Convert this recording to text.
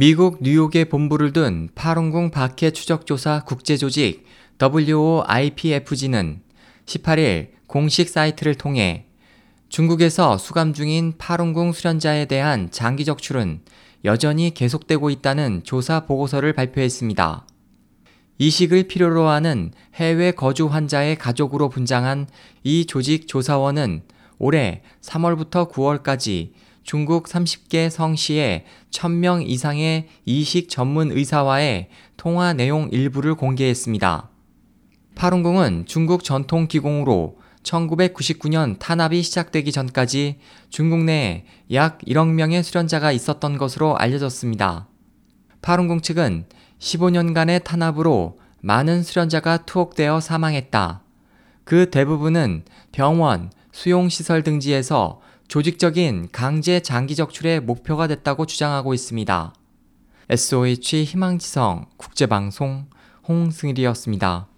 미국 뉴욕에 본부를 둔 파룬궁 박해 추적조사 국제조직 WOIPFG는 18일 공식 사이트를 통해 중국에서 수감 중인 파룬궁 수련자에 대한 장기 적출은 여전히 계속되고 있다는 조사 보고서를 발표했습니다. 이식을 필요로 하는 해외 거주 환자의 가족으로 분장한 이 조직 조사원은 올해 3월부터 9월까지 중국 30개 성시에 1000명 이상의 이식 전문 의사와의 통화 내용 일부를 공개했습니다. 파룬궁은 중국 전통 기공으로 1999년 탄압이 시작되기 전까지 중국 내에 약 1억 명의 수련자가 있었던 것으로 알려졌습니다. 파룬궁 측은 15년간의 탄압으로 많은 수련자가 투옥되어 사망했다. 그 대부분은 병원, 수용시설 등지에서 조직적인 강제 장기 적출의 목표가 됐다고 주장하고 있습니다. SOH 희망지성 국제방송 홍승일이었습니다.